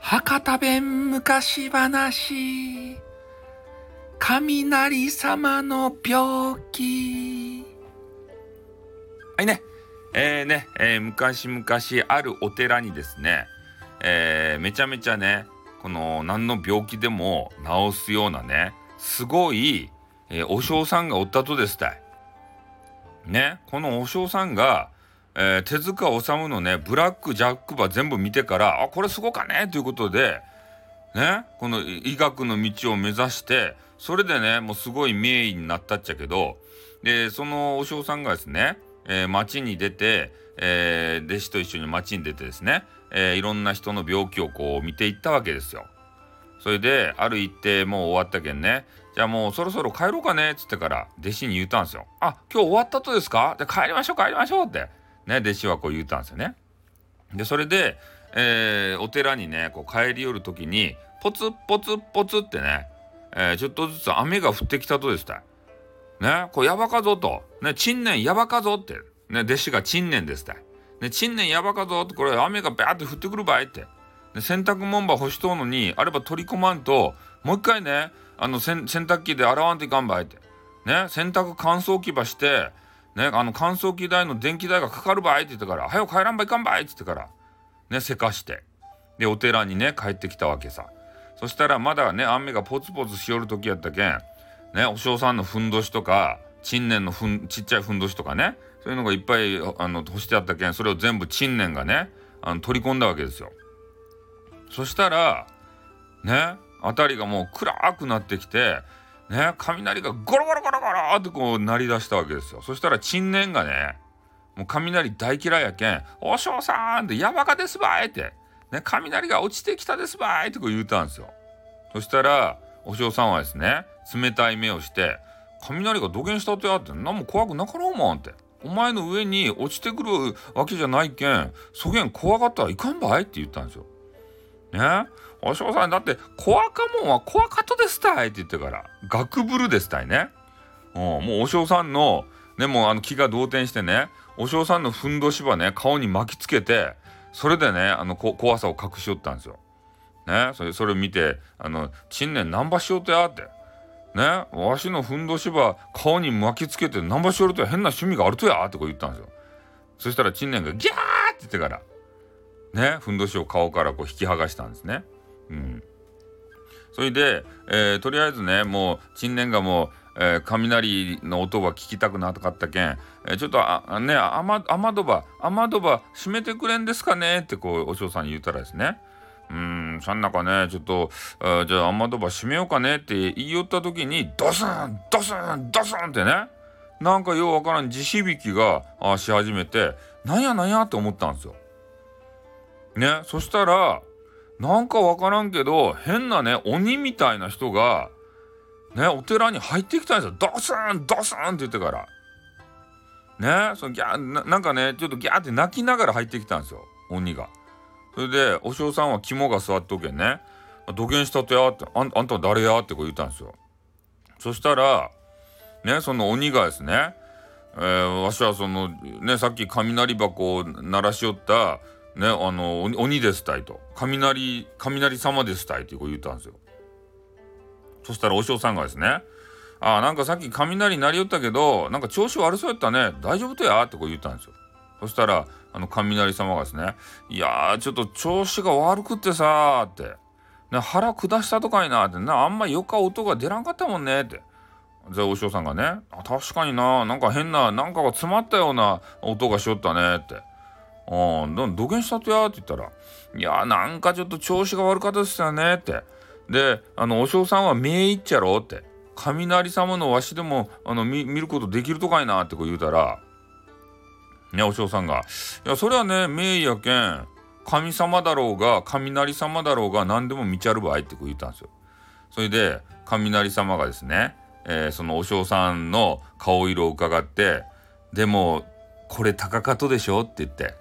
博多弁昔話。雷様の病気。はいね。えー、ね、えー、昔々あるお寺にですね、えー、めちゃめちゃねこの何の病気でも治すようなねすごい、えー、お尚さんがおったとですたい。ね。このお尚さんが、えー、手塚治虫のねブラック・ジャック馬全部見てからあこれすごかねということでねこの医学の道を目指してそれでねもうすごい名医になったっちゃけどでそのお尚さんがですね、えー、町に出て、えー、弟子と一緒に町に出てですね、えー、いろんな人の病気をこう見ていったわけですよ。それである一定もう終わったけんねじゃあもうそろそろ帰ろうかねっつってから弟子に言ったんですよ。あ今日終わったとですか？じゃ帰りましょう帰りましょうってね弟子はこう言ったんですよね。でそれで、えー、お寺にねこう帰り寄る時にポツポツポツってね、えー、ちょっとずつ雨が降ってきたとですたねこうやばかぞと。ね陳年やばかぞって。ね弟子が陳年ですたね陳年やばかぞって。これ雨がバーって降ってくる場合って。で洗濯物ば干しとうのにあれば取り込まんともう一回ねあの洗濯機で洗わんといかんばいって。ね洗濯乾燥機ばしてねあの乾燥機代の電気代がかかるばいって言ってから「早く帰らんばいかんばい」って言ってからねせかしてでお寺にね帰ってきたわけさそしたらまだね雨がポツポツしよる時やったけんねお正さんのふんどしとか陳年のふんちっちゃいふんどしとかねそういうのがいっぱいあの干してあったけんそれを全部陳年がねあの取り込んだわけですよ。そしたらね辺りがもう暗くなってきてね雷がゴロゴロゴロゴロってこう鳴り出したわけですよそしたら陳年がねもう雷大嫌いやけん「お尚さん!」って「やばかですばい!」って「ね雷が落ちてきたですばい!」ってこう言うたんですよそしたらお尚さんはですね冷たい目をして「雷が土下したとやって何も怖くなかろうもん」って「お前の上に落ちてくるわけじゃないけんそげん怖がったらいかんばい」って言ったんですよねお尚さんだって怖かもんは怖かとですたいって言ってからガクブルですたいね、う、もうお尚さんのねもうあの気が動転してねお尚さんのふんどしばね顔に巻きつけてそれでねあの怖さを隠しよったんですよ。ねそれそれを見てあの「陳年何ばしようとや」って「ねわしのふんどしば顔に巻きつけて何ばしよると変な趣味があるとや」ってこう言ったんですよ。そしたら陳年が「ギャー!」って言ってからねふんどしを顔からこう引き剥がしたんですね。うん、それで、えー、とりあえずねもう陳年がもう、えー、雷の音が聞きたくなかったけん、えー、ちょっとあね雨雨戸ば雨戸ば閉めてくれんですかね？ってこうお嬢さんに言ったらですね。うんそんなかねちょっとあじゃあ雨戸ば閉めようかね？って言いよった時にドスンドスンドスンってねなんかようわからん地響きがあし始めてなんやなんやって思ったんですよ。ねそしたらなんかわからんけど変なね鬼みたいな人がねお寺に入ってきたんですよ。ドスンドスンって言ってから。ねそのギャななんかねちょっとギャーって泣きながら入ってきたんですよ。鬼が。それでお嬢さんは肝が座っとけんね。土下したとやってあんあんたは誰やってこう言ったんですよ。そしたらねその鬼がですねえー、わしはそのねさっき雷箱を鳴らしよったねあの鬼ですたいと。雷雷様ですたいってこう言ったんですよ。そしたらお嬢さんがですねああなんかさっき雷鳴りよったけどなんか調子悪そうやったね。大丈夫とやってこう言ったんですよ。そしたらあの雷様がですねいやーちょっと調子が悪くってさって、ね、腹下したとかいなってなあんまよか音が出らんかったもんねって。じゃあお嬢さんがねあ確かにななんか変ななんかが詰まったような音がしよったねって。うん、土下したとやって言ったら、いやなんかちょっと調子が悪かったですよねって。で、あの、お嬢さんは名医っちゃろって。雷様のわしでも、あの、見ることできるとかいなってこう言うたら、ね、お嬢さんが、いや、それはね、名医やけん、神様だろうが、雷様だろうが、何でも見ちゃるばいってこう言ったんですよ。それで、雷様がですね、えー、そのお嬢さんの顔色を伺って、でも、これ高かとでしょって言って、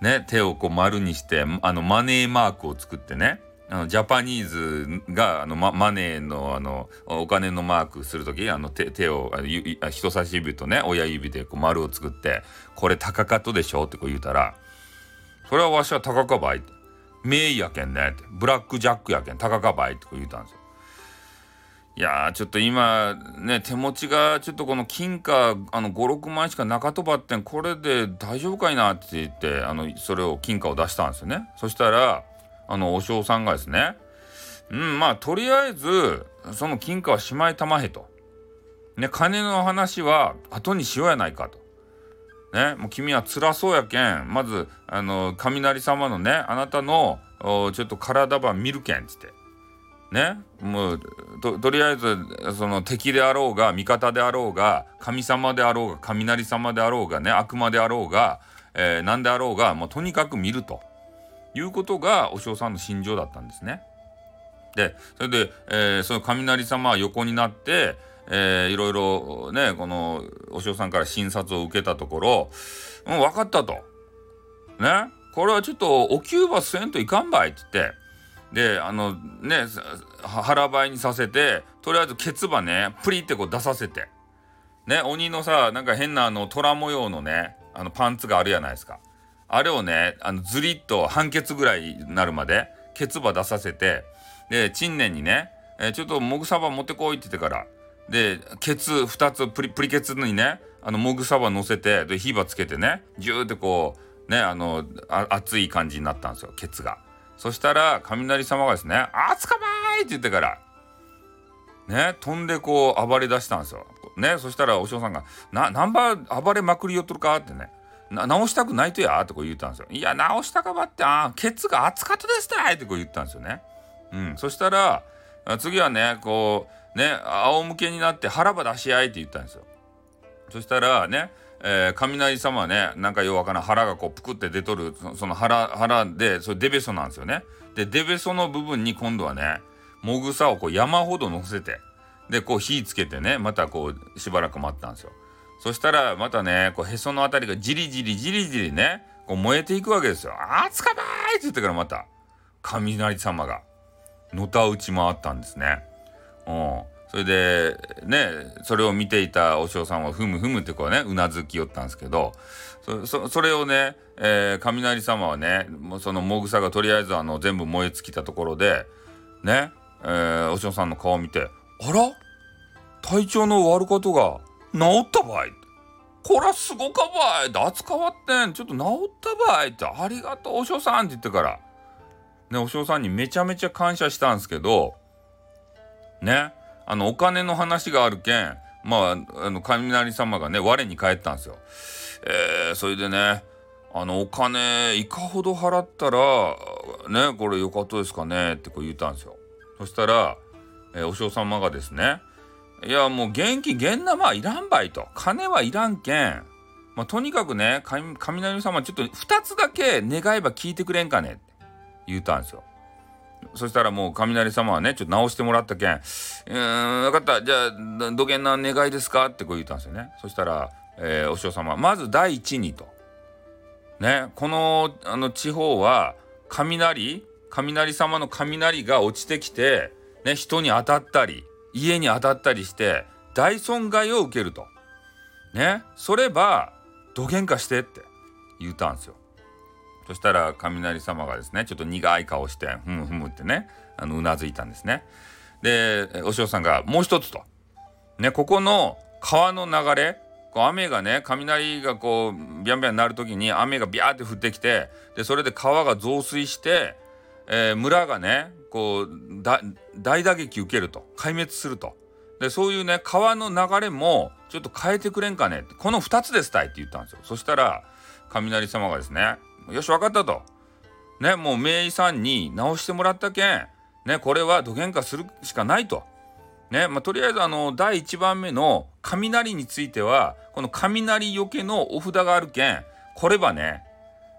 ね、手をこう丸にしてあのマネーマークを作ってねあのジャパニーズがあの、ま、マネーのあのお金のマークする時あの手手をあ人差し指とね親指でこう丸を作って「これ高かとでしょ?」ってこう言うたら「それはわしは高かばい」って「名医やけんね」って「ブラックジャックやけん高かばい」ってこう言うたんですよ。いやちょっと今ね手持ちがちょっとこの金貨あの56万しか中飛ばってんこれで大丈夫かいなって言ってあのそれを金貨を出したんですよねそしたらあのお嬢さんがですねうんまあとりあえずその金貨はしまいたまへと。ね金の話は後にしようやないかと。ねもう君は辛そうやけんまずあの雷様のねあなたのちょっと体ば見るけんっつって。ねもうとりあえずその敵であろうが味方であろうが神様であろうが雷様であろうがね悪魔であろうが、えー、何であろうがもうとにかく見るということがお嬢さんの心情だったんですね。でそれで、えー、その雷様は横になって、えー、いろいろねこのお嬢さんから診察を受けたところ「うん分かった」と。ねこれはちょっとお給ばせんといかんばいって言って。であのね腹ばいにさせてとりあえずケツバねプリってこう出させてね鬼のさなんか変なあの虎模様のねあのパンツがあるじゃないですかあれをねあのズリッと半ケツぐらいになるまでケツバ出させてで陳年にね、えー、ちょっともぐさば持ってこいって言ってからでケツ2つプリプリケツにねあのもぐさば乗せてで火ばつけてねジューってこうねあの熱い感じになったんですよケツが。そしたら雷様がですね「あつかまい!」って言ってからね飛んでこう暴れ出したんですよ。ねそしたらお嬢さんが「なナンバー暴れまくりよっとるか?」ってね「直したくないとや」ってこう言ったんですよ。いや直したかばってあケツが熱かったですたいってこう言ったんですよね。うん、そしたら次はねこうね仰向けになって腹ば出し合いって言ったんですよ。そしたらねえー、雷様ねなんかようわからん腹がこうぷくって出とるその腹腹でそれデベソなんですよね。でデベソの部分に今度はねもぐさをこう山ほど乗せてでこう火つけてねまたこうしばらく待ったんですよ。そしたらまたねこうへその辺りがじりじりじりじりねこう燃えていくわけですよ。あつかまいって言ってからまた雷様がのたうち回ったんですね。うんそれでねそれを見ていたお嬢さんはふむふむってこうねうなずきよったんですけどそそれをね、えー、雷様はねそのもぐさがとりあえずあの全部燃え尽きたところでね、えー、お嬢さんの顔を見て「あら？体調の悪ことが治ったばい」こらすごかばい」って扱わってん！ちょっと治ったばい」って「ありがとうお嬢さん」って言ってから。ねお嬢さんにめちゃめちゃ感謝したんですけどね。あのお金の話があるけんまああの雷様がね我に返ったんですよ。えー、それでねあのお金いかほど払ったらねこれよかったですかねってこう言ったんですよ。そしたら、えー、お嬢様がですねいやもう現金現生はいらんばいと金はいらんけん、まあ、とにかくね雷様ちょっと2つだけ願えば聞いてくれんかねって言ったんですよ。そしたらもう雷様はねちょっと直してもらったけん「うん分かったじゃあどげんな願いですか?」ってこう言ったんですよねそしたら、えー、お師匠様まず第一にとねこのあの地方は雷雷様の雷が落ちてきて、ね、人に当たったり家に当たったりして大損害を受けると。ねそればどげんかしてって言ったんですよ。そしたら雷様がですねちょっと苦い顔してふむふむってねあのうなずいたんですね。でお嬢さんがもう一つと。ねここの川の流れこう雨がね雷がこうビャンビャンなる時に雨がビャーって降ってきてでそれで川が増水して、えー、村がねこう大打撃受けると壊滅すると。でそういうね川の流れもちょっと変えてくれんかねこの2つですたいって言ったんですよそしたら雷様がですねよし分かったと。ねもう名医さんに直してもらったけんねこれは土幻化するしかないと。ねまあ、とりあえずあの第1番目の雷についてはこの雷よけのお札があるけんこればね、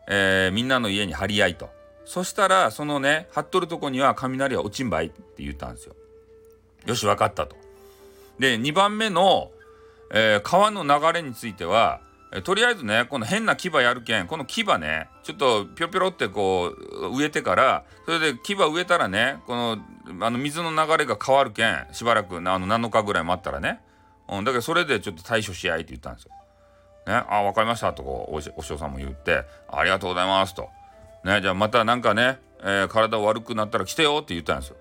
えー、みんなの家に張り合いとそしたらそのね貼っとるとこには雷は落ちんばいって言ったんですよ。よし分かったと。で2番目の、えー、川の流れについてはえとりあえずねこの変な牙やるけんこの牙ねちょっとぴょぴょってこう植えてからそれで牙植えたらねこのあの水の流れが変わるけんしばらくあの7日ぐらい待ったらね、うん、だけどそれでちょっと対処し合いって言ったんですよ。ね、あ分かりましたとこうおお師匠さんも言ってありがとうございますと。ね、じゃあまたなんかね、えー、体悪くなったら来てよって言ったんですよ。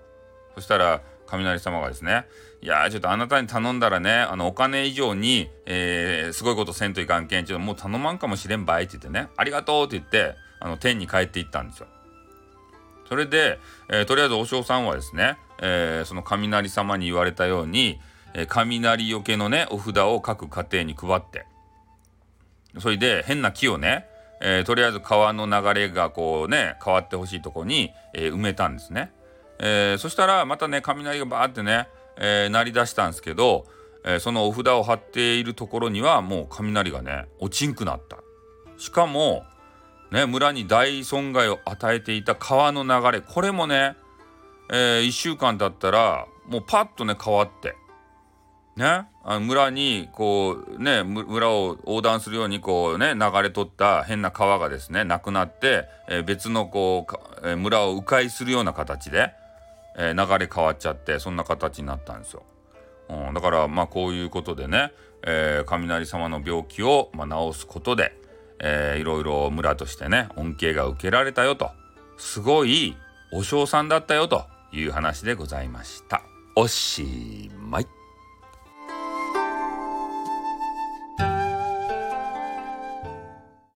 そしたら雷様がですね「いやちょっとあなたに頼んだらねあのお金以上に、えー、すごいことせんといかんけんちょっともう頼まんかもしれんばい」って言ってね「ありがとう」って言ってあの天に帰っていったんですよ。それで、えー、とりあえずお尚さんはですね、えー、その雷様に言われたように、え雷よけのねお札を各家庭に配ってそれで変な木をね、えとりあえず川の流れがこうね変わってほしいとこに、え埋めたんですね。えー、そしたらまたね雷がバーってね、えー、鳴り出したんですけど、えー、そのお札を貼っているところにはもう雷がね落ちんくなった。しかもね村に大損害を与えていた川の流れこれもね、え1週間経ったらもうパッとね変わって。ねあの村にこうね村を横断するようにこうね流れ取った変な川がですねなくなって、え別のこう、え村を迂回するような形でえー、流れ変わっちゃってそんな形になったんですよ。うん、だからまあこういうことでね、えー、雷様の病気を、まあ、治すことで、えー、いろいろ村としてね恩恵が受けられたよとすごいお嬢さんだったよという話でございました。おしまい。